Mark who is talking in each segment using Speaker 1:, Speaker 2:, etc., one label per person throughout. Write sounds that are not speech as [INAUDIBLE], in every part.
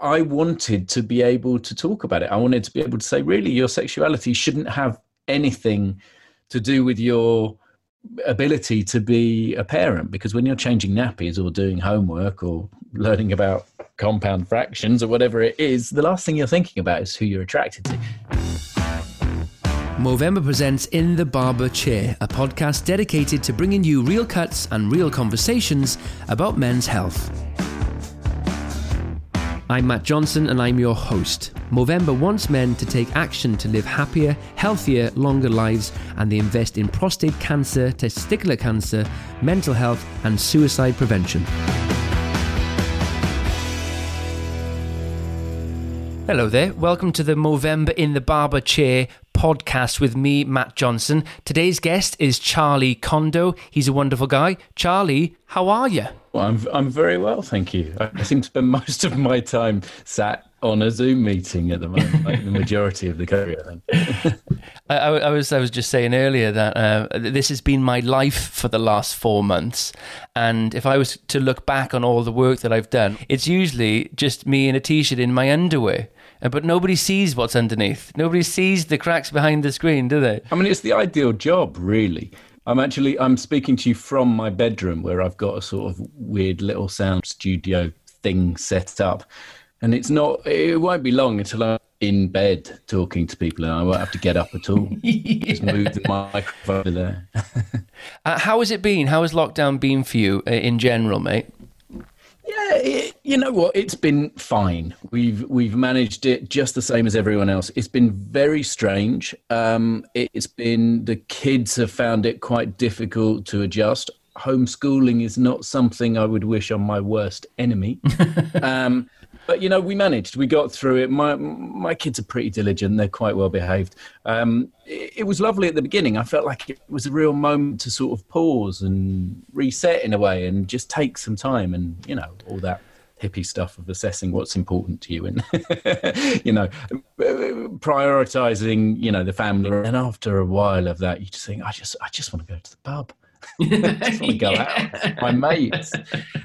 Speaker 1: I wanted to be able to talk about it. I wanted to be able to say, really, your sexuality shouldn't have anything to do with your ability to be a parent because when you're changing nappies or doing homework or learning about compound fractions or whatever it is, the last thing you're thinking about is who you're attracted to.
Speaker 2: Movember presents In the Barber Chair, a podcast dedicated to bringing you real cuts and real conversations about men's health. I'm Matt Johnson and I'm your host. Movember wants men to take action to live happier, healthier, longer lives, and they invest in prostate cancer, testicular cancer, mental health, and suicide prevention. Hello there. Welcome to the Movember in the Barber Chair podcast with me, Matt Johnson. Today's guest is Charlie Condou. He's a wonderful guy. Charlie, how are you?
Speaker 1: Well, I'm I'm very well, thank you. I seem to spend [LAUGHS] most of my time sat on a Zoom meeting at the moment, like the majority of the country. I think. [LAUGHS]
Speaker 2: I, I, was I was just saying earlier that uh, this has been my life for the last four months, and if I was to look back on all the work that I've done, it's usually just me in a t-shirt in my underwear. Uh, but nobody sees what's underneath. Nobody sees the cracks behind the screen, do they?
Speaker 1: I mean, it's the ideal job, really. I'm actually I'm speaking to you from my bedroom where I've got a sort of weird little sound studio thing set up, and it's not. It won't be long until I'm in bed talking to people, and I won't have to get up at all. yeah. [LAUGHS] Just move the microphone over there. [LAUGHS]
Speaker 2: uh, how has it been? How has lockdown been for you uh, in general, mate?
Speaker 1: Yeah, it, you know what? It's been fine. We've we've managed it just the same as everyone else. It's been very strange. Um, it's been the kids have found it quite difficult to adjust. Homeschooling is not something I would wish on my worst enemy. [LAUGHS] um, but you know, we managed. We got through it. My my kids are pretty diligent. They're quite well behaved. Um, it, it, was lovely at the beginning. I felt like it was a real moment to sort of pause and reset in a way, and just take some time, and you know, all that hippie stuff of assessing what's important to you and [LAUGHS] you know prioritizing you know the family and after a while of that you just think i just i just want to go to the pub just want to go yeah. out, my mates.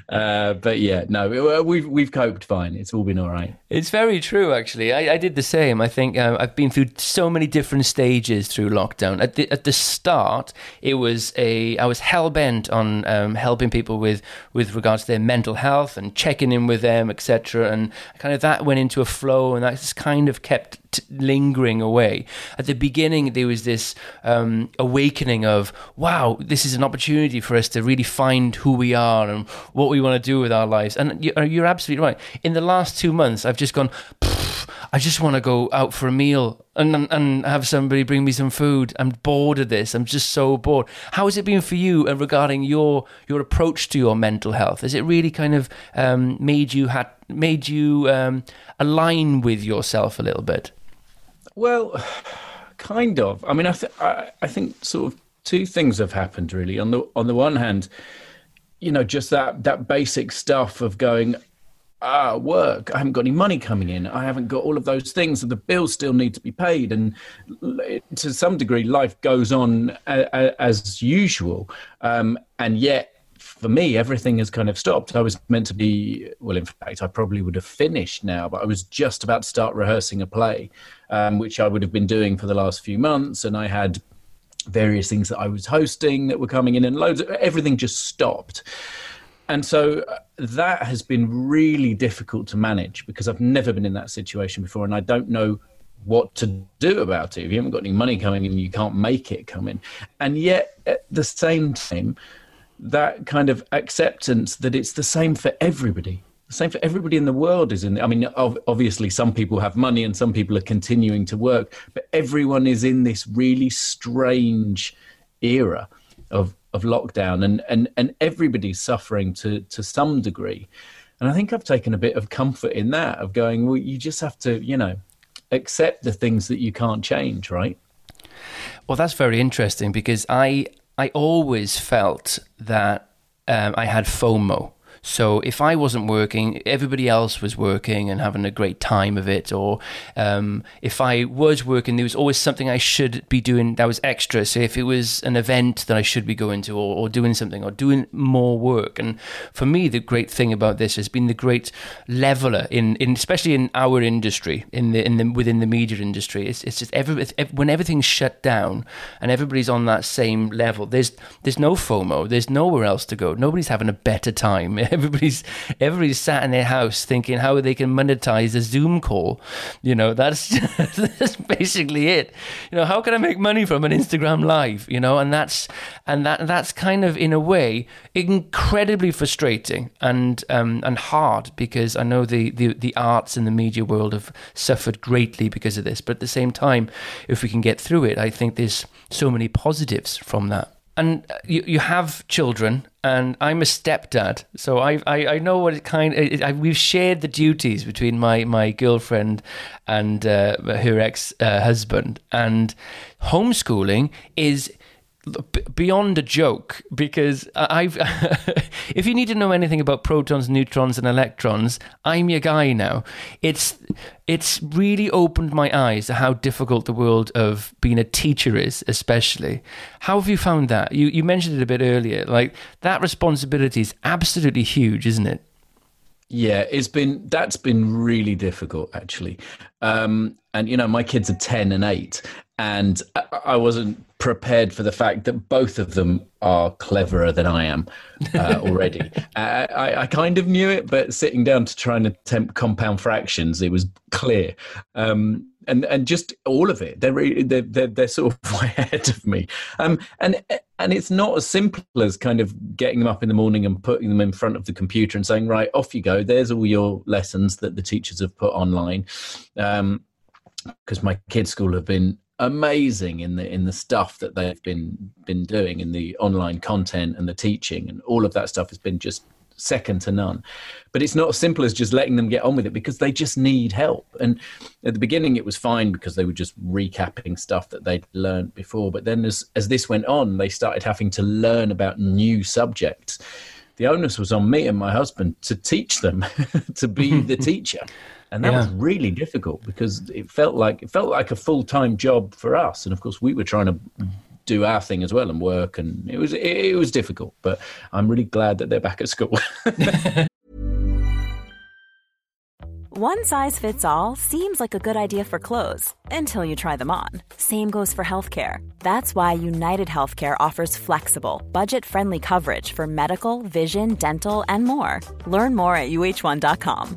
Speaker 1: Uh, but yeah, no, we've we've coped fine. It's all been all right.
Speaker 2: It's very true, actually. I, I did the same. I think uh, I've been through so many different stages through lockdown. At the at the start, it was a I was hell bent on um, helping people with with regards to their mental health and checking in with them, etc. And kind of that went into a flow, and that just kind of kept lingering away. At the beginning, there was this um, awakening of, wow, this is an opportunity for us to really find who we are and what we want to do with our lives. And uh, you're absolutely right. In the last two months, I've just gone, I just want to go out for a meal and and have somebody bring me some food. I'm bored of this. I'm just so bored. How has it been for you uh, regarding your your approach to your mental health? Has it really kind of um, made you had made you um, align with yourself a little bit?
Speaker 1: Well, [SIGHS] kind of. I mean, I, th- I, I think sort of two things have happened really. On the on the one hand, you know, just that that basic stuff of going, ah, work. I haven't got any money coming in. I haven't got all of those things, the bills still need to be paid. And to some degree, life goes on as, as usual. Um, and yet, for me, everything has kind of stopped. I was meant to be, well, in fact, I probably would have finished now, but I was just about to start rehearsing a play, um, which I would have been doing for the last few months. And I had various things that I was hosting that were coming in, and loads of everything just stopped. and so uh, that has been really difficult to manage because I've never been in that situation before, and I don't know what to do about it. If you haven't got any money coming in, you can't make it come in. And yet, at the same time, that kind of acceptance that it's the same for everybody. The same for everybody in the world is in. I mean, obviously, some people have money and some people are continuing to work, but everyone is in this really strange era of of lockdown, and and and everybody's suffering to to some degree. And I think I've taken a bit of comfort in that of going, well, you just have to, you know, accept the things that you can't change, right?
Speaker 2: Well, that's very interesting because I I always felt that um, I had FOMO. So if I wasn't working, everybody else was working and having a great time of it. Or um, if I was working, there was always something I should be doing that was extra. So if it was an event that I should be going to, or, or doing something, or doing more work. And for me, the great thing about this has been the great leveler in, in especially in our industry, in the in the within the media industry. It's, it's just every when everything's shut down and everybody's on that same level. There's there's no FOMO. There's nowhere else to go. Nobody's having a better time. [LAUGHS] everybody's everybody's sat in their house thinking how they can monetize a Zoom call. You know, that's [LAUGHS] that's basically it. You know, how can I make money from an Instagram live? You know, and that's and that that's kind of in a way incredibly frustrating and um, and hard because I know the, the the arts and the media world have suffered greatly because of this. But at the same time, if we can get through it, I think there's so many positives from that and you, you have children and I'm a stepdad, so I I, I know what it kind. Of, I, we've shared the duties between my my girlfriend and uh, her ex uh, husband, and homeschooling is beyond a joke because I've [LAUGHS] if you need to know anything about protons, neutrons and electrons, I'm your guy now. It's it's really opened my eyes to how difficult the world of being a teacher is, especially. How have you found that? You you mentioned it a bit earlier. Like that responsibility is absolutely huge, isn't it?
Speaker 1: Yeah, it's been that's been really difficult actually. Um, and you know, my kids are ten and eight, and I wasn't prepared for the fact that both of them are cleverer than I am uh, already. [LAUGHS] I, I, I, kind of knew it, but sitting down to try and attempt compound fractions, it was clear. Um, and and just all of it, they're, they're they're, they're sort of [LAUGHS] ahead of me. Um, and and it's not as simple as kind of getting them up in the morning and putting them in front of the computer and saying, right, off you go. There's all your lessons that the teachers have put online. Um, because my kids' school have been amazing in the in the stuff that they've been been doing in the online content and the teaching and all of that stuff has been just second to none. But it's not as simple as just letting them get on with it because they just need help. And at the beginning it was fine because they were just recapping stuff that they'd learned before. But then as as this went on they started having to learn about new subjects. The onus was on me and my husband to teach them [LAUGHS] to be the [LAUGHS] teacher. And that yeah. was really difficult because it felt like it felt like a full time job for us, and of course we were trying to do our thing as well and work, and it was it, it was difficult. But I'm really glad that they're back at school. [LAUGHS]
Speaker 3: One size fits all seems like a good idea for clothes until you try them on. Same goes for healthcare. That's why United Healthcare offers flexible, budget friendly coverage for medical, vision, dental, and more. Learn more at uh1.com.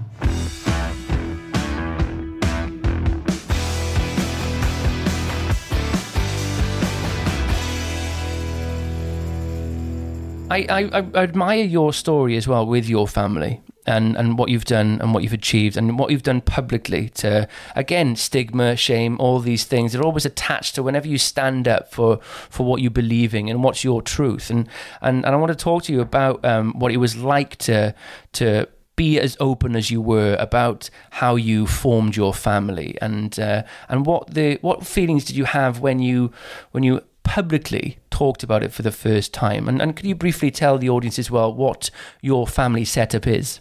Speaker 2: I, I, I admire your story as well with your family and, and what you've done and what you've achieved and what you've done publicly to again stigma shame all these things. They're always attached to whenever you stand up for for what you're believing and what's your truth. And and, and I want to talk to you about um, what it was like to to be as open as you were about how you formed your family and uh, and what the what feelings did you have when you when you publicly talked about it for the first time and, and could you briefly tell the audience as well what your family setup is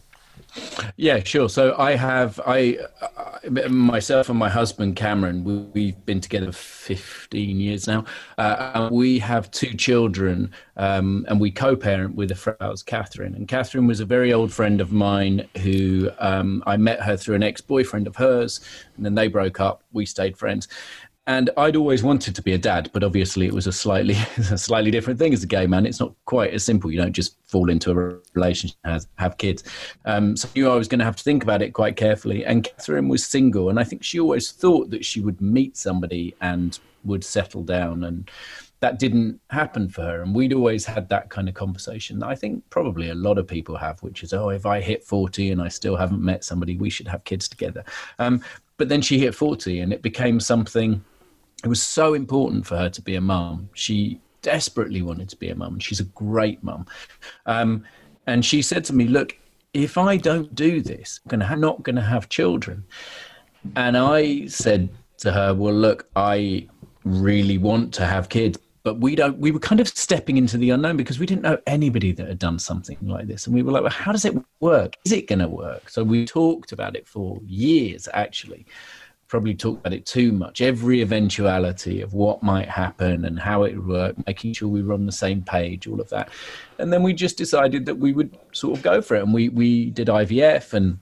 Speaker 1: yeah, sure. So I have I, I myself and my husband Cameron. We, have been together fifteen years now. Uh, we have two children, um, and we co-parent with a Frau's Catherine. And Catherine was a very old friend of mine who um, I met her through an ex-boyfriend of hers, and then they broke up. We stayed friends, and I'd always wanted to be a dad, but obviously it was a slightly [LAUGHS] a slightly different thing as a gay man. It's not quite as simple. You don't just fall into a relationship and have kids. Um, so I knew I was going to have to think about it quite carefully. And Catherine was single, and I think she always thought that she would meet somebody and would settle down and that didn't happen for her. And we'd always had that kind of conversation that I think probably a lot of people have, which is, oh, if I hit 40 and I still haven't met somebody, we should have kids together. Um, but then she hit 40 and it became something it was so important for her to be a mum. She desperately wanted to be a mum. She's a great mum. Um, and she said to me, Look, if I don't do this, I'm not going to have children. And I said to her, Well, look, I really want to have kids, but we don't we were kind of stepping into the unknown because we didn't know anybody that had done something like this and we were like well how does it work is it going to work so we talked about it for years actually probably talked about it too much. Every eventuality of what might happen and how it would work, making sure we were on the same page, all of that. And then we just decided that we would sort of go for it. And we, we did IVF and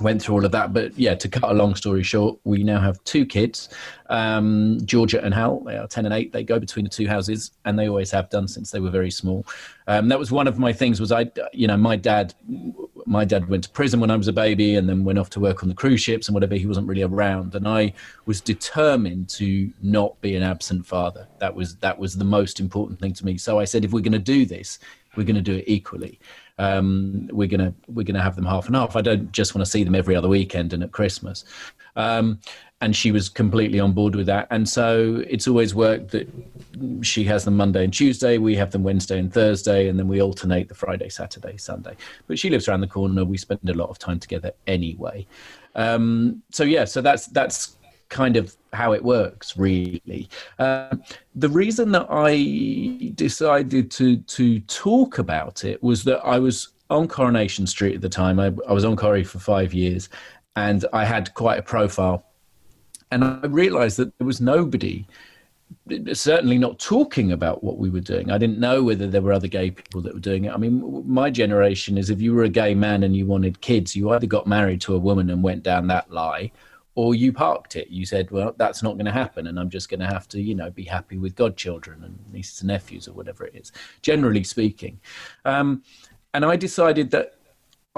Speaker 1: went through all of that. But yeah, to cut a long story short, we now have two kids, um, Georgia and Hal. They are 10 and 8. They go between the two houses, and they always have done since they were very small. Um, that was one of my things was I, you know, my dad, my dad went to prison when I was a baby and then went off to work on the cruise ships and whatever. He wasn't really around. And I was determined to not be an absent father. That was, that was the most important thing to me. So I said, if we're going to do this, we're going to do it equally um, we're gonna we're gonna have them half and half. I don't just want to see them every other weekend and at Christmas. Um, and she was completely on board with that. And so it's always worked that she has them Monday and Tuesday, we have them Wednesday and Thursday, and then we alternate the Friday, Saturday, Sunday. But she lives around the corner. We spend a lot of time together anyway. Um, so yeah, so that's that's kind of how it works, really. Uh, the reason that I decided to to talk about it was that I was on Coronation Street at the time. I, I was on Corrie for five years, and I had quite a profile. And I realised that there was nobody, certainly not talking about what we were doing. I didn't know whether there were other gay people that were doing it. I mean, my generation is if you were a gay man and you wanted kids, you either got married to a woman and went down that lie, or you parked it. You said, well, that's not going to happen, and I'm just going to have to, you know, be happy with godchildren and nieces and nephews or whatever it is, generally speaking. Um, and I decided that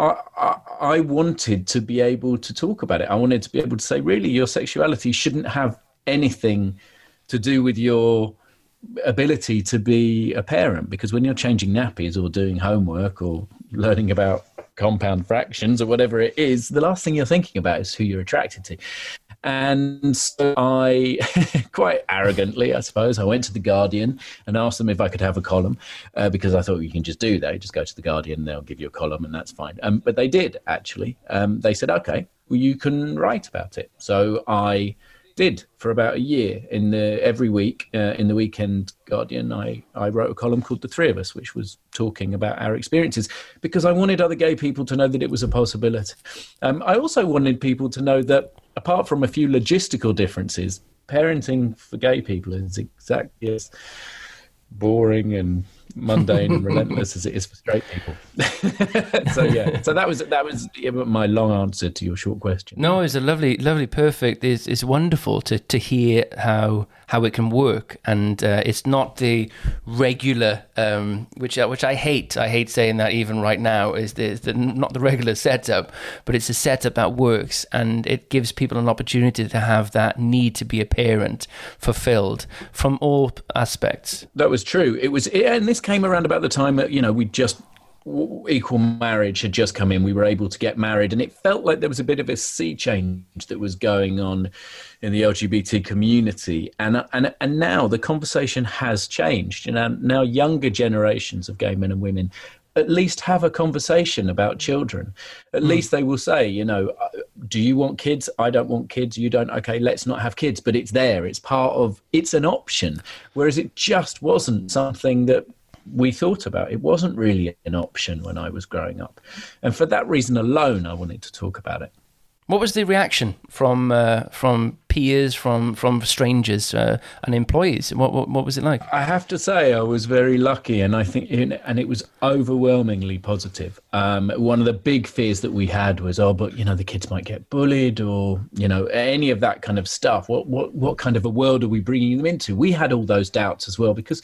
Speaker 1: I, I, wanted to be able to talk about it. I wanted to be able to say, really, your sexuality shouldn't have anything to do with your ability to be a parent because when you're changing nappies or doing homework or learning about compound fractions or whatever it is, the last thing you're thinking about is who you're attracted to. And so I, [LAUGHS] quite arrogantly, I suppose, I went to the Guardian and asked them if I could have a column uh, because I thought you can just do that. You just go to the Guardian, they'll give you a column, and that's fine. Um, but they did actually. Um, they said, okay, well, you can write about it. So I did for about a year. In the every week uh, in the Weekend Guardian, I I wrote a column called "The Three of Us," which was talking about our experiences because I wanted other gay people to know that it was a possibility. Um, I also wanted people to know that apart from a few logistical differences, parenting for gay people is exactly as boring and mundane and [LAUGHS] relentless as it is for straight people. [LAUGHS] so yeah, so that was that was my long answer to your short question.
Speaker 2: No, it's a lovely, lovely, perfect. It's it's wonderful to to hear how how it can work, and uh, it's not the regular, um, which uh, which I hate. I hate saying that even right now is the, is the not the regular setup, but it's a setup that works, and it gives people an opportunity to have that need to be a parent fulfilled from all aspects.
Speaker 1: That was true. It was, and this this came around about the time that you know we just equal marriage had just come in. We were able to get married, and it felt like there was a bit of a sea change that was going on in the LGBT community. And and and now the conversation has changed. You know, now younger generations of gay men and women at least have a conversation about children. At mm. least they will say, you know, uh, do you want kids? I don't want kids. You don't. Okay, let's not have kids. But it's there. It's part of. It's an option. Whereas it just wasn't something that we thought about. It wasn't really an option when I was growing up. And for that reason alone, I wanted to talk about it.
Speaker 2: What was the reaction from uh, from peers, from from strangers uh, and employees? What, what, what was it like?
Speaker 1: I have to say, I was very lucky, and I think, and it was overwhelmingly positive. Um, one of the big fears that we had was, oh, but you know, the kids might get bullied, or you know, any of that kind of stuff. What what what kind of a world are we bringing them into? We had all those doubts as well because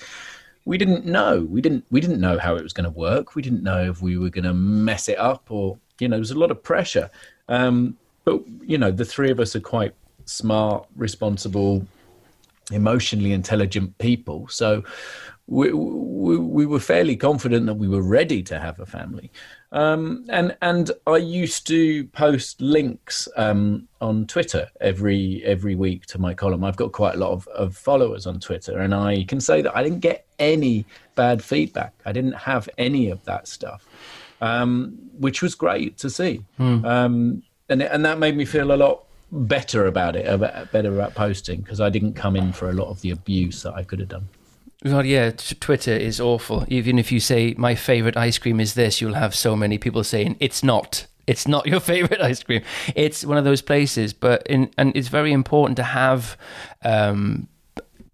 Speaker 1: we didn't know. We didn't we didn't know how it was going to work. We didn't know if we were going to mess it up or you know, there was a lot of pressure. Um, but you know, the three of us are quite smart, responsible, emotionally intelligent people. So we, we, we were fairly confident that we were ready to have a family. Um, and and I used to post links um, on Twitter every every week to my column. I've got quite a lot of, of followers on Twitter, and I can say that I didn't get any bad feedback. I didn't have any of that stuff, um, which was great to see. Mm. and and that made me feel a lot better about it, better about posting because I didn't come in for a lot of the abuse that I could have done.
Speaker 2: Well, yeah, t- Twitter is awful. Even if you say my favorite ice cream is this, you'll have so many people saying it's not. It's not your [LAUGHS] favorite ice cream. It's one of those places, but in, and it's very important to have um,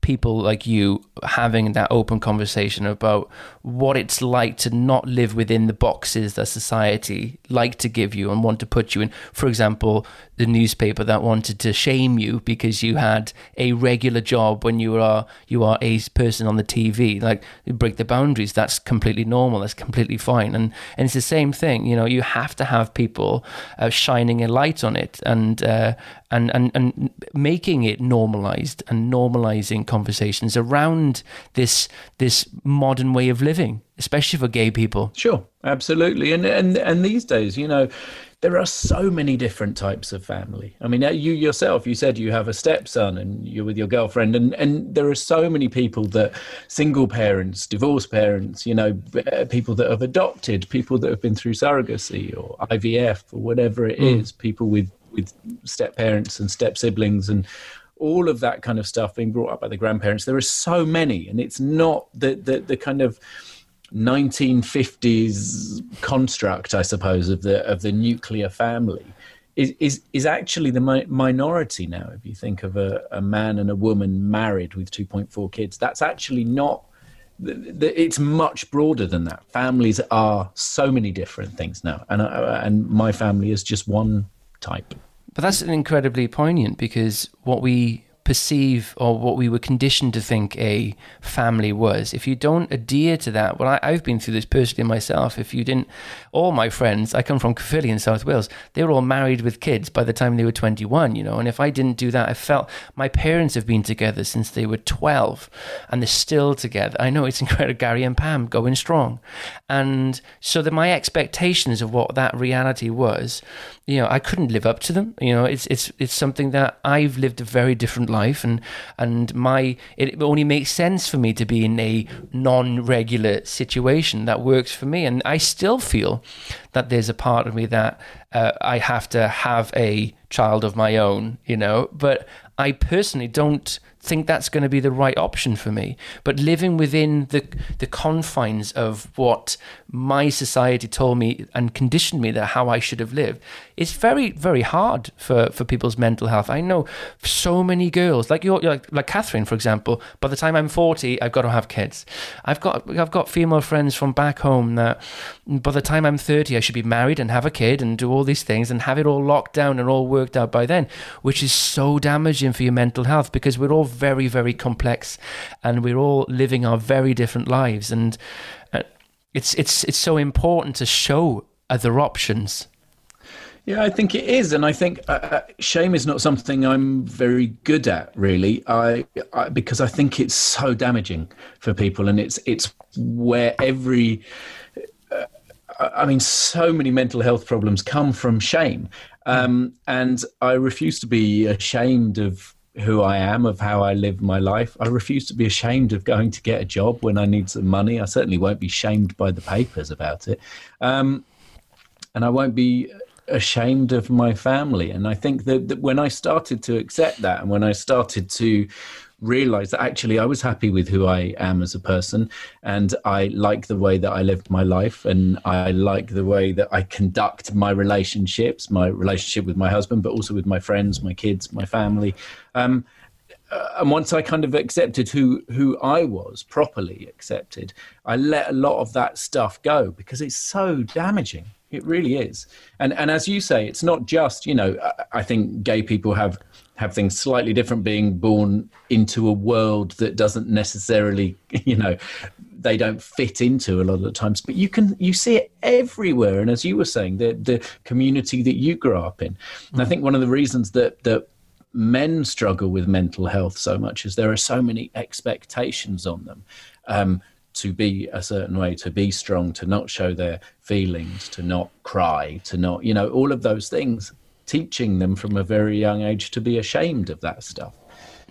Speaker 2: people like you having that open conversation about what it's like to not live within the boxes that society like to give you and want to put you in. For example, the newspaper that wanted to shame you because you had a regular job when you are you are a person on the TV. Like you break the boundaries. That's completely normal. That's completely fine. And and it's the same thing. You know, you have to have people uh, shining a light on it and uh, and and and making it normalized and normalizing conversations around this this modern way of living, especially for gay people.
Speaker 1: Sure, absolutely. And and and these days, you know there are so many different types of family. I mean, you yourself, you said you have a stepson and you're with your girlfriend, and, and there are so many people that single parents, divorced parents, you know, people that have adopted, people that have been through surrogacy or IVF or whatever it mm. is, people with, with step parents and step siblings and all of that kind of stuff being brought up by the grandparents. There are so many, and it's not the, the, the kind of 1950s construct, I suppose, of the of the nuclear family is is, is actually the mi- minority now. If you think of a, a man and a woman married with 2.4 kids, that's actually not. It's much broader than that. Families are so many different things now, and uh, and my family is just one type.
Speaker 2: But that's an incredibly poignant because what we perceive or what we were conditioned to think a family was. If you don't adhere to that, well, I, have been through this personally myself. If you didn't, all my friends, I come from Caerphilly in South Wales, they were all married with kids by the time they were 21, you know. And if I didn't do that, I felt my parents have been together since they were 12 and they're still together. I know it's [LAUGHS] incredible. Gary and Pam going strong. And so that my expectations of what that reality was, you know, I couldn't live up to them. You know, it's it's it's something that I've lived a very different life, and and my it only makes sense for me to be in a non-regular situation that works for me, and I still feel that there's a part of me that uh, I have to have a child of my own. You know, but I personally don't think that's going to be the right option for me. But living within the the confines of what my society told me and conditioned me that how I should have lived, it's very very hard for for people's mental health. I know so many girls like you like like Catherine for example. By the time I'm forty, I've got to have kids. I've got I've got female friends from back home that by the time I'm thirty, should be married and have a kid and do all these things and have it all locked down and all worked out by then, which is so damaging for your mental health because we're all very, very complex, and we're all living our very different lives. And uh, it's it's it's so important to show other options.
Speaker 1: Yeah, I think it is, and I think uh, uh, shame is not something I'm very good at, really. I, I, because I think it's so damaging for people, and it's it's where every. I mean, so many mental health problems come from shame, um, and I refuse to be ashamed of who I am, of how I live my life. I refuse to be ashamed of going to get a job when I need some money. I certainly won't be shamed by the papers about it. Um, and I won't be ashamed of my family. And I think that, that, when I started to accept that and when I started to realize that actually I was happy with who I am as a person and I like the way that I lived my life and I like the way that I conduct my relationships, my relationship with my husband, but also with my friends, my kids, my family. Um, uh, and once I kind of accepted who who I was properly accepted, I let a lot of that stuff go because it's so damaging. It really is. And and as you say, it's not just you know. I think gay people have have things slightly different being born into a world that doesn't necessarily [LAUGHS] you know they don't fit into a lot of the times. But you can you see it everywhere. And as you were saying the the community that you grew up in. And i think one of the reasons that that men struggle with mental health so much is there are so many expectations on them. Um, to be a certain way, to be strong, to not show their feelings, to not cry, to not, you know, all of those things, teaching them from a very young age to be ashamed of that stuff.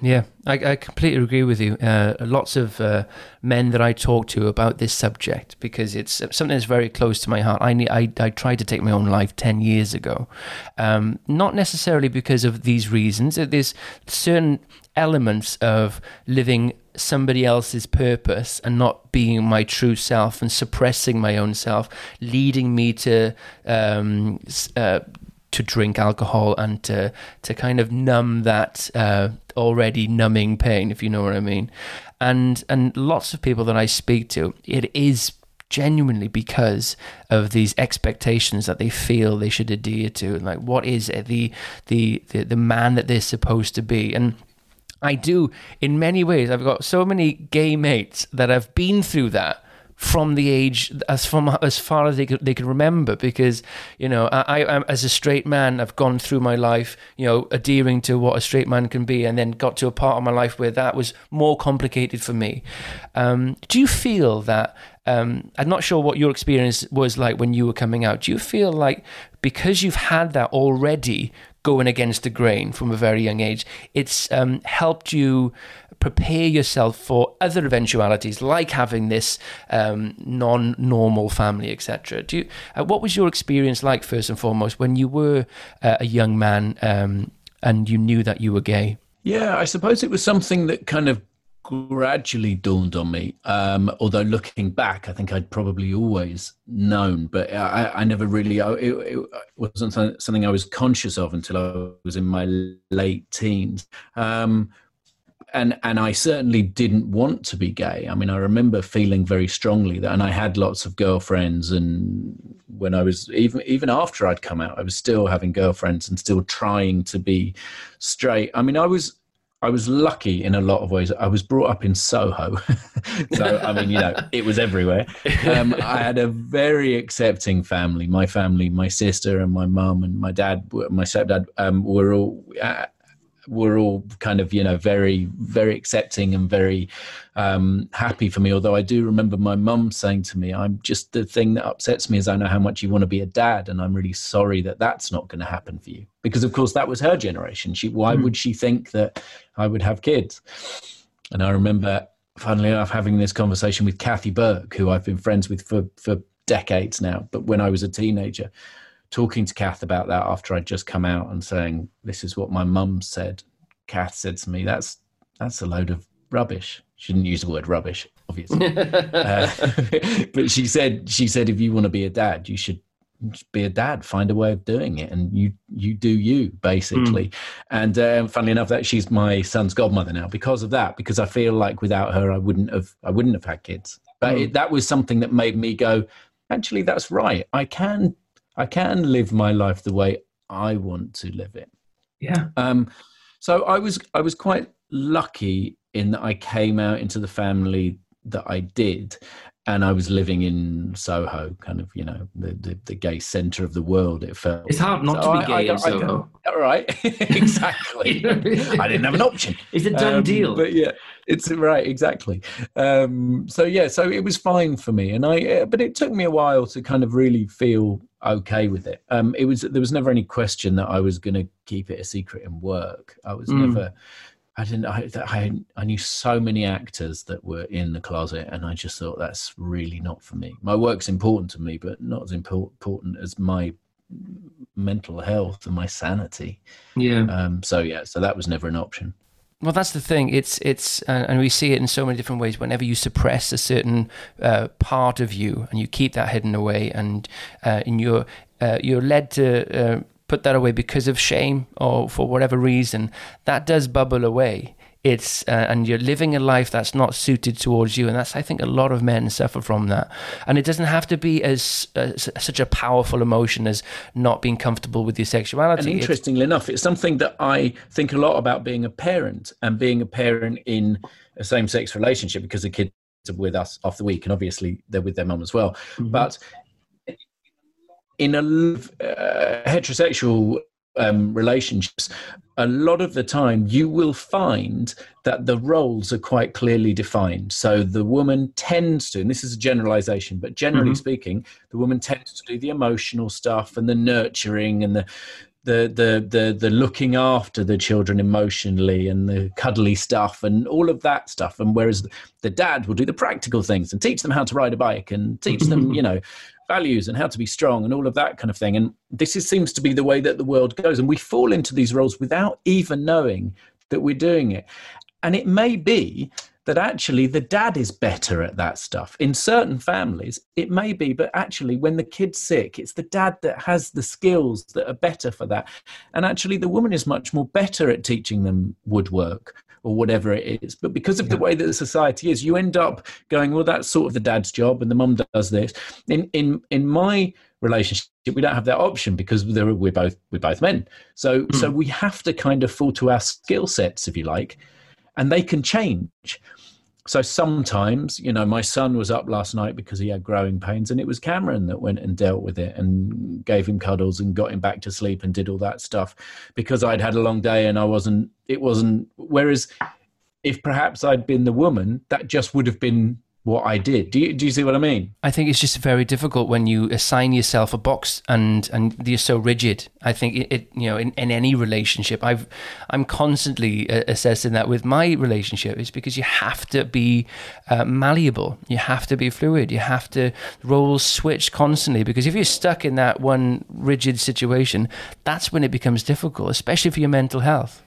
Speaker 2: Yeah, I, I completely agree with you. Uh, lots of uh, men that I talk to about this subject because it's something that's very close to my heart. I I, I tried to take my own life ten years ago, um, not necessarily because of these reasons. There's certain elements of living somebody else's purpose and not being my true self and suppressing my own self, leading me to um, uh, to drink alcohol and to to kind of numb that uh, already numbing pain, if you know what I mean. And and lots of people that I speak to, it is genuinely because of these expectations that they feel they should adhere to and like what is the the the, the man that they're supposed to be and I do in many ways. I've got so many gay mates that have been through that from the age as from as far as they could they could remember because you know I, I as a straight man I've gone through my life you know adhering to what a straight man can be and then got to a part of my life where that was more complicated for me um, do you feel that um, I'm not sure what your experience was like when you were coming out do you feel like because you've had that already going against the grain from a very young age. It's um, helped you prepare yourself for other eventualities, like having this um, non-normal family, etc. Do you, uh, what was your experience like, first and foremost, when you were uh, a young man um, and you knew that you were gay?
Speaker 1: Yeah, I suppose it was something that kind of gradually dawned on me. Um, although looking back, I think I'd probably always known, but I, I never really, it, it, wasn't something I was conscious of until I was in my late teens. Um, and and I certainly didn't want to be gay. I mean, I remember feeling very strongly that, and I had lots of girlfriends. And when I was even even after I'd come out, I was still having girlfriends and still trying to be straight. I mean, I was I was lucky in a lot of ways. I was brought up in Soho, [LAUGHS] so I mean, you know, it was everywhere. Um, I had a very accepting family. My family, my sister and my mum and my dad, my stepdad, um, were all uh, were all kind of you know very very accepting and very um, happy for me. Although I do remember my mum saying to me, "I'm just the thing that upsets me is I know how much you want to be a dad, and I'm really sorry that that's not going to happen for you." Because of course that was her generation. She why mm. would she think that I would have kids? And I remember, funnily enough, having this conversation with Kathy Burke, who I've been friends with for for decades now. But when I was a teenager, talking to Kath about that after I'd just come out and saying, "This is what my mum said." Kath said to me, "That's that's a load of rubbish." She didn't use the word rubbish, obviously, [LAUGHS] uh, [LAUGHS] but she said she said if you want to be a dad, you should be a dad find a way of doing it and you you do you basically mm. and uh, funnily enough that she's my son's godmother now because of that because i feel like without her i wouldn't have i wouldn't have had kids but mm. it, that was something that made me go actually that's right i can I can live my life the way I want to live it.
Speaker 4: Yeah.
Speaker 1: Um, so I was I was quite lucky in that I came out into the family that I did, and I was living in Soho, kind of, you know, the, the, the gay center of the world. It felt
Speaker 4: it's hard not so to be gay I, in Soho.
Speaker 1: All right, [LAUGHS] exactly. I didn't have an option. [LAUGHS]
Speaker 4: It's a done um, deal.
Speaker 1: But yeah, it's right, exactly. Um, so yeah, so it was fine for me, and I. Uh, but it took me a while to kind of really feel okay with it. Um, it was there was never any question that I was going to keep it a secret in work. I was mm. never I didn't. I, I I knew so many actors that were in the closet, and I just thought that's really not for me. My work's important to me, but not as important as my mental health and my sanity.
Speaker 4: Yeah.
Speaker 1: Um. So yeah. So that was never an option.
Speaker 2: Well, that's the thing. It's it's uh, and we see it in so many different ways. Whenever you suppress a certain uh, part of you and you keep that hidden away, and uh, and you're uh, you're led to uh, put that away because of shame or for whatever reason, that does bubble away. It's uh, and you're living a life that's not suited towards you, and that's I think a lot of men suffer from that. And it doesn't have to be as uh, such a powerful emotion as not being comfortable with your sexuality.
Speaker 1: And interestingly it's, enough, it's something that I think a lot about being a parent and being a parent in a same-sex relationship because the kids are with us off the week, and obviously they're with their mum as well. Mm-hmm. But in a uh, heterosexual um, relationships, a lot of the time you will find that the roles are quite clearly defined. So the woman tends to, and this is a generalization, but generally mm-hmm. speaking, the woman tends to do the emotional stuff and the nurturing and the the the the the looking after the children emotionally and the cuddly stuff and all of that stuff and whereas the dad will do the practical things and teach them how to ride a bike and teach them you [LAUGHS] know values and how to be strong and all of that kind of thing. And this is, seems to be the way that the world goes. And we fall into these roles without even knowing that we're doing it. And it may be that actually the dad is better at that stuff. In certain families, it may be, but actually, when the kid's sick, it's the dad that has the skills that are better for that. And actually, the woman is much more better at teaching them woodwork or whatever it is. But because of yeah. the way that the society is, you end up going, well, that's sort of the dad's job, and the mum does this. In in in my relationship, we don't have that option because we're both we're both men. So mm. so we have to kind of fall to our skill sets, if you like, and they can change so sometimes, you know, my son was up last night because he had growing pains, and it was Cameron that went and dealt with it and gave him cuddles and got him back to sleep and did all that stuff because I'd had a long day and I wasn't, it wasn't, whereas if perhaps I'd been the woman, that just would have been what I did. Do you do you see what I mean?
Speaker 2: I think it's just very difficult when you assign yourself a box and and you're so rigid. I think it, it you know in, in any relationship I've I'm constantly uh, assessing that with my relationship is because you have to be uh, malleable. You have to be fluid. You have to roles switch constantly because if you're stuck in that one rigid situation, that's when it becomes difficult, especially for your mental health.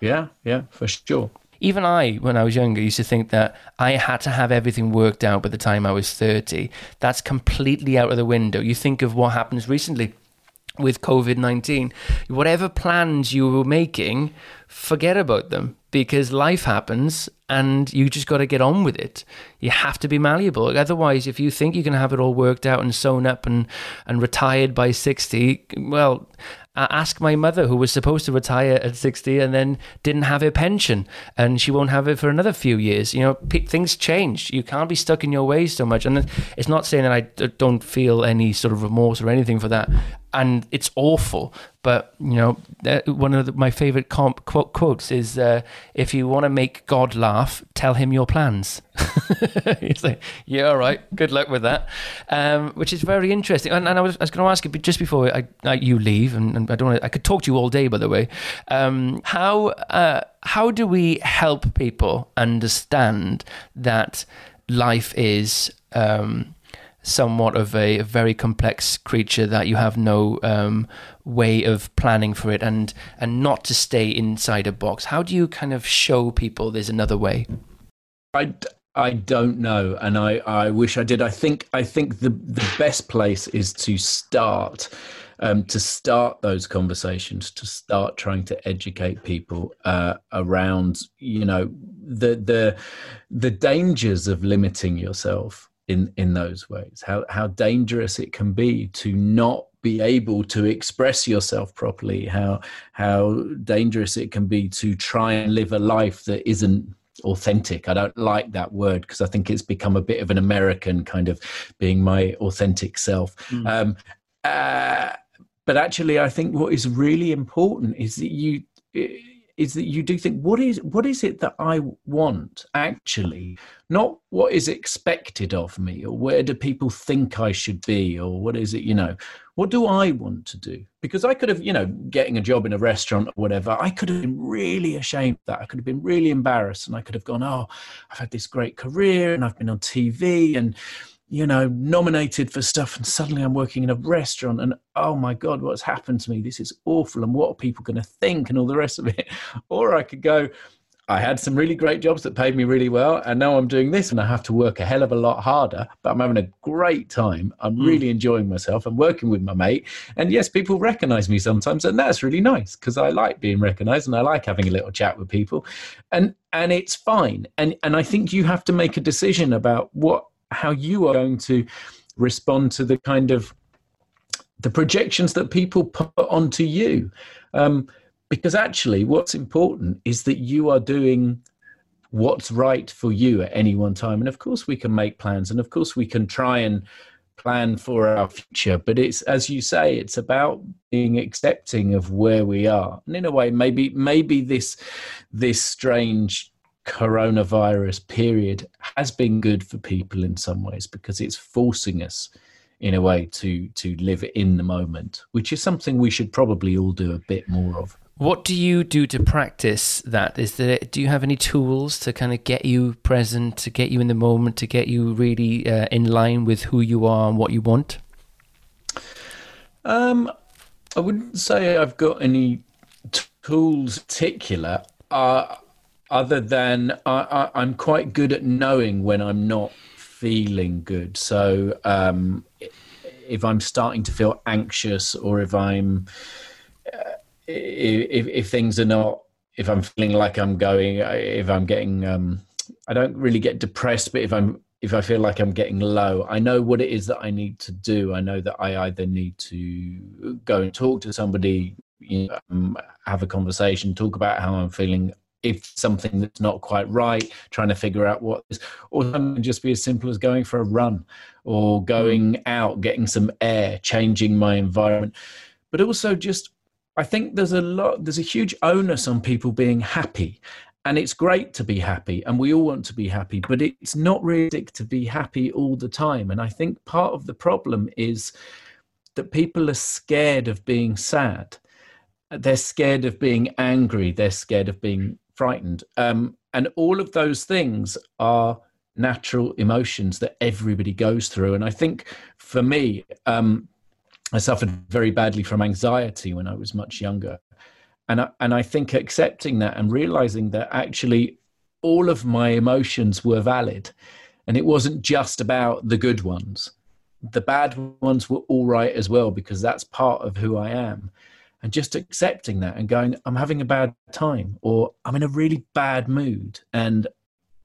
Speaker 1: Yeah, yeah, for sure
Speaker 2: even I, when I was younger, used to think that I had to have everything worked out by the time I was 30. That's completely out of the window. You think of what happens recently with COVID 19. Whatever plans you were making, forget about them because life happens and you just got to get on with it. You have to be malleable. Otherwise, if you think you can have it all worked out and sewn up and, and retired by 60, well, ask my mother, who was supposed to retire at 60 and then didn't have a pension, and she won't have it for another few years. You know, things change. You can't be stuck in your ways so much. And it's not saying that I don't feel any sort of remorse or anything for that and it's awful. But you know, one of the, my favorite comp, quote, quotes is, uh, "If you want to make God laugh, tell him your plans." [LAUGHS] He's like, "Yeah, all right. Good luck with that," um, which is very interesting. And, and I was, was going to ask you just before I, I, you leave, and, and I don't. Wanna, I could talk to you all day, by the way. Um, how uh, how do we help people understand that life is? Um, somewhat of a, a, very complex creature that you have no um, way of planning for it and and not to stay inside a box. How do you kind of show people there's another way?
Speaker 1: I i don't know and i i wish i did. I think i think the the best place is to start um, to start those conversations, to start trying to educate people uh, around, you know, the the the dangers of limiting yourself in in those ways how how dangerous it can be to not be able to express yourself properly how how dangerous it can be to try and live a life that isn't authentic. I don't like that word because I think it's become a bit of an American kind of being my authentic self. Mm. Um, uh, but actually, I think what is really important is that you is that you do think what is what is it that I want actually, not what is expected of me or where do people think I should be or what is it you know what do I want to do? Because I could have, you know, getting a job in a restaurant or whatever, I could have been really ashamed of that. I could have been really embarrassed and I could have gone, oh, I've had this great career and I've been on TV and, you know, nominated for stuff. And suddenly I'm working in a restaurant and, oh my God, what's happened to me? This is awful. And what are people going to think and all the rest of it? [LAUGHS] Or I could go, I had some really great jobs that paid me really well, and now I'm doing this, and I have to work a hell of a lot harder. But I'm having a great time. I'm mm. really enjoying myself. I'm working with my mate, and yes, people recognise me sometimes, and that's really nice because I like being recognised and I like having a little chat with people, and and it's fine. And and I think you have to make a decision about what how you are going to respond to the kind of the projections that people put onto you. Um, because actually what's important is that you are doing what's right for you at any one time and of course we can make plans and of course we can try and plan for our future but it's as you say it's about being accepting of where we are and in a way maybe maybe this this strange coronavirus period has been good for people in some ways because it's forcing us in a way to to live in the moment which is something we should probably all do a bit more of
Speaker 2: what do you do to practice that? Is there do you have any tools to kind of get you present, to get you in the moment, to get you really uh, in line with who you are and what you want?
Speaker 1: Um, I wouldn't say I've got any tools particular, uh, other than I, am quite good at knowing when I'm not feeling good. So um, if I'm starting to feel anxious or if I'm if, if things are not if i'm feeling like i'm going if i'm getting um i don't really get depressed but if i'm if i feel like i'm getting low i know what it is that i need to do i know that i either need to go and talk to somebody you know, um, have a conversation talk about how i'm feeling if something that's not quite right trying to figure out what is or something just be as simple as going for a run or going mm. out getting some air changing my environment but also just I think there's a lot, there's a huge onus on people being happy. And it's great to be happy, and we all want to be happy, but it's not realistic to be happy all the time. And I think part of the problem is that people are scared of being sad. They're scared of being angry. They're scared of being frightened. Um, and all of those things are natural emotions that everybody goes through. And I think for me, um, I suffered very badly from anxiety when I was much younger. And I, and I think accepting that and realizing that actually all of my emotions were valid and it wasn't just about the good ones. The bad ones were all right as well because that's part of who I am. And just accepting that and going, I'm having a bad time or I'm in a really bad mood and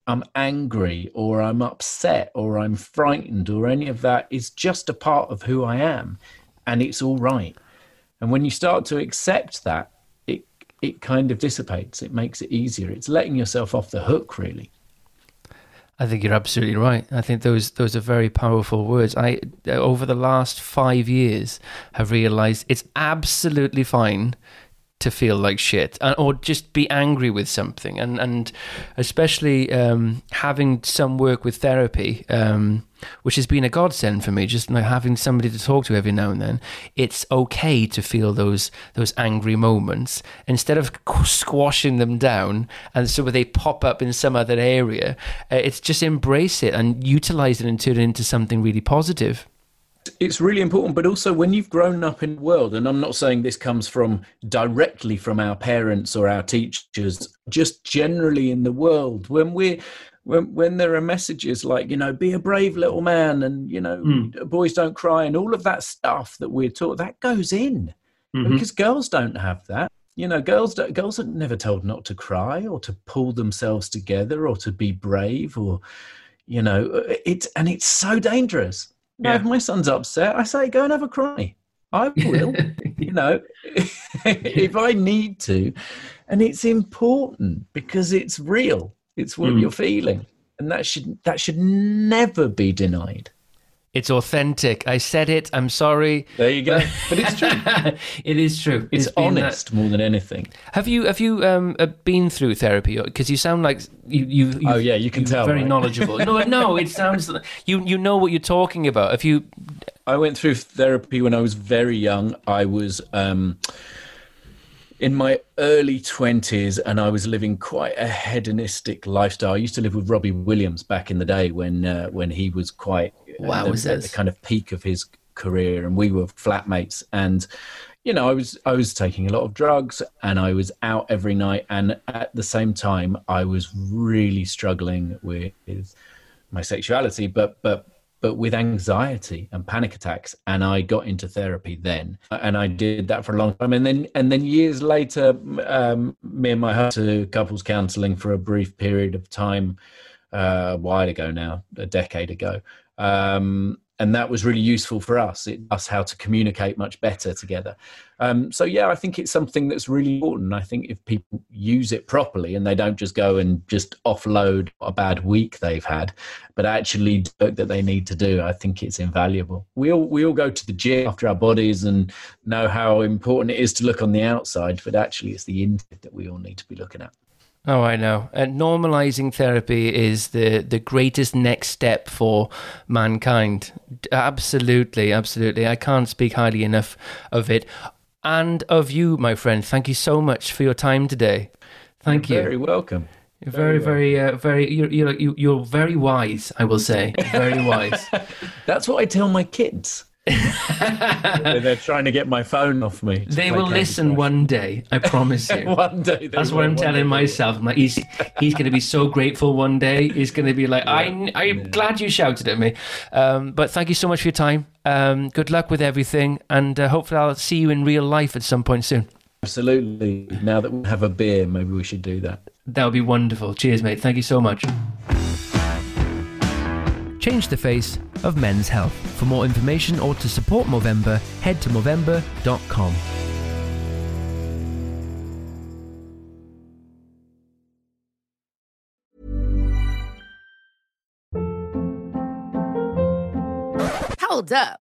Speaker 1: I'm angry or I'm upset or I'm frightened or any of that is just a part of who I am and it's all right. And when you start to accept that, it it kind of dissipates. It makes it easier. It's letting yourself off the hook, really.
Speaker 2: I think you're absolutely right. I think those those are very powerful words. I over the last five years have realized it's absolutely fine to feel like shit or just be angry with something. And and especially um, having some work with therapy um, which has been a godsend for me just like having somebody to talk to every now and then it's okay to feel those those angry moments. Instead of squashing them down and so they pop up in some other area uh, it's just embrace it and utilize it and turn it into something really positive
Speaker 1: it's really important but also when you've grown up in the world and i'm not saying this comes from directly from our parents or our teachers just generally in the world when we're when when there are messages like you know be a brave little man and you know mm. boys don't cry and all of that stuff that we're taught that goes in mm-hmm. because girls don't have that you know girls don't, girls are never told not to cry or to pull themselves together or to be brave or you know it's and it's so dangerous yeah. if my son's upset, I say, go and have a cry. I [LAUGHS] will, you know, [LAUGHS] if I need to. And it's important because it's real. It's what
Speaker 4: Mm.
Speaker 1: you're feeling, and that should that should never be denied.
Speaker 2: It's authentic. I said it. I'm sorry.
Speaker 1: There you go. But it's true. [LAUGHS]
Speaker 2: it is true.
Speaker 1: It's
Speaker 2: that-
Speaker 1: honest more than anything.
Speaker 2: Have you have you um, uh, been through therapy? Because you sound like you. you you
Speaker 1: Oh, yeah, you can tell,
Speaker 2: Very
Speaker 1: right?
Speaker 2: knowledgeable. no, no. It [LAUGHS] sounds like you you know what you're talking about. Have you?
Speaker 1: I went through therapy when I was very young. I was um, in my early 20s and I was living quite a hedonistic lifestyle. I used to live with Robbie Williams back in the day when uh, when he was quite
Speaker 2: Wow, was
Speaker 1: the, at the kind of peak of his career and we were flatmates and you know I was I was taking a lot of drugs and I was out every night and at the same time I was really struggling with my sexuality but but but with anxiety and panic attacks and i got into therapy then and i did that for a long time and then and then years later um, me and my husband to couples counseling for a brief period of time uh, a while ago now a decade ago um, and that was really useful for us. It us how to communicate much better together. Um, so yeah i think it's something that's really important. I think if people use it properly and they don't just go and just offload a bad week they've had but actually do work that they need to do i think it's invaluable. We all we all go to the gym after our bodies and know how important it is to look on the outside but actually it's the inside that we all need to be looking at
Speaker 2: Oh, I know. And normalizing therapy is the the greatest next step for mankind. Absolutely, absolutely. I can't speak highly enough of it and of you, my friend. Thank you so much for your time today. Thank you.
Speaker 1: very welcome
Speaker 2: You're very, very, uh, very. You're, you're you're very wise. I will say, [LAUGHS] very wise.
Speaker 1: that's what i tell my kids they're [LAUGHS] trying to get my phone off me
Speaker 2: They will
Speaker 1: Candy
Speaker 2: listen
Speaker 1: Crush.
Speaker 2: one day. I promise [LAUGHS] you.
Speaker 1: one day
Speaker 2: That's what I'm telling myself. I'm like, he's he's going to be so grateful one day. He's going to be like, I, I'm glad you shouted at me. Um, but thank you so much for your time. Um, good luck with everything, and uh, hopefully I'll see you in real life at some point soon.
Speaker 1: Absolutely. Now that we have a beer, maybe we should do that.
Speaker 2: That would be wonderful. Cheers, mate. Thank you so much. Change the face of men's health. For more information or to support Movember, head to Movember.com.
Speaker 5: Hold up.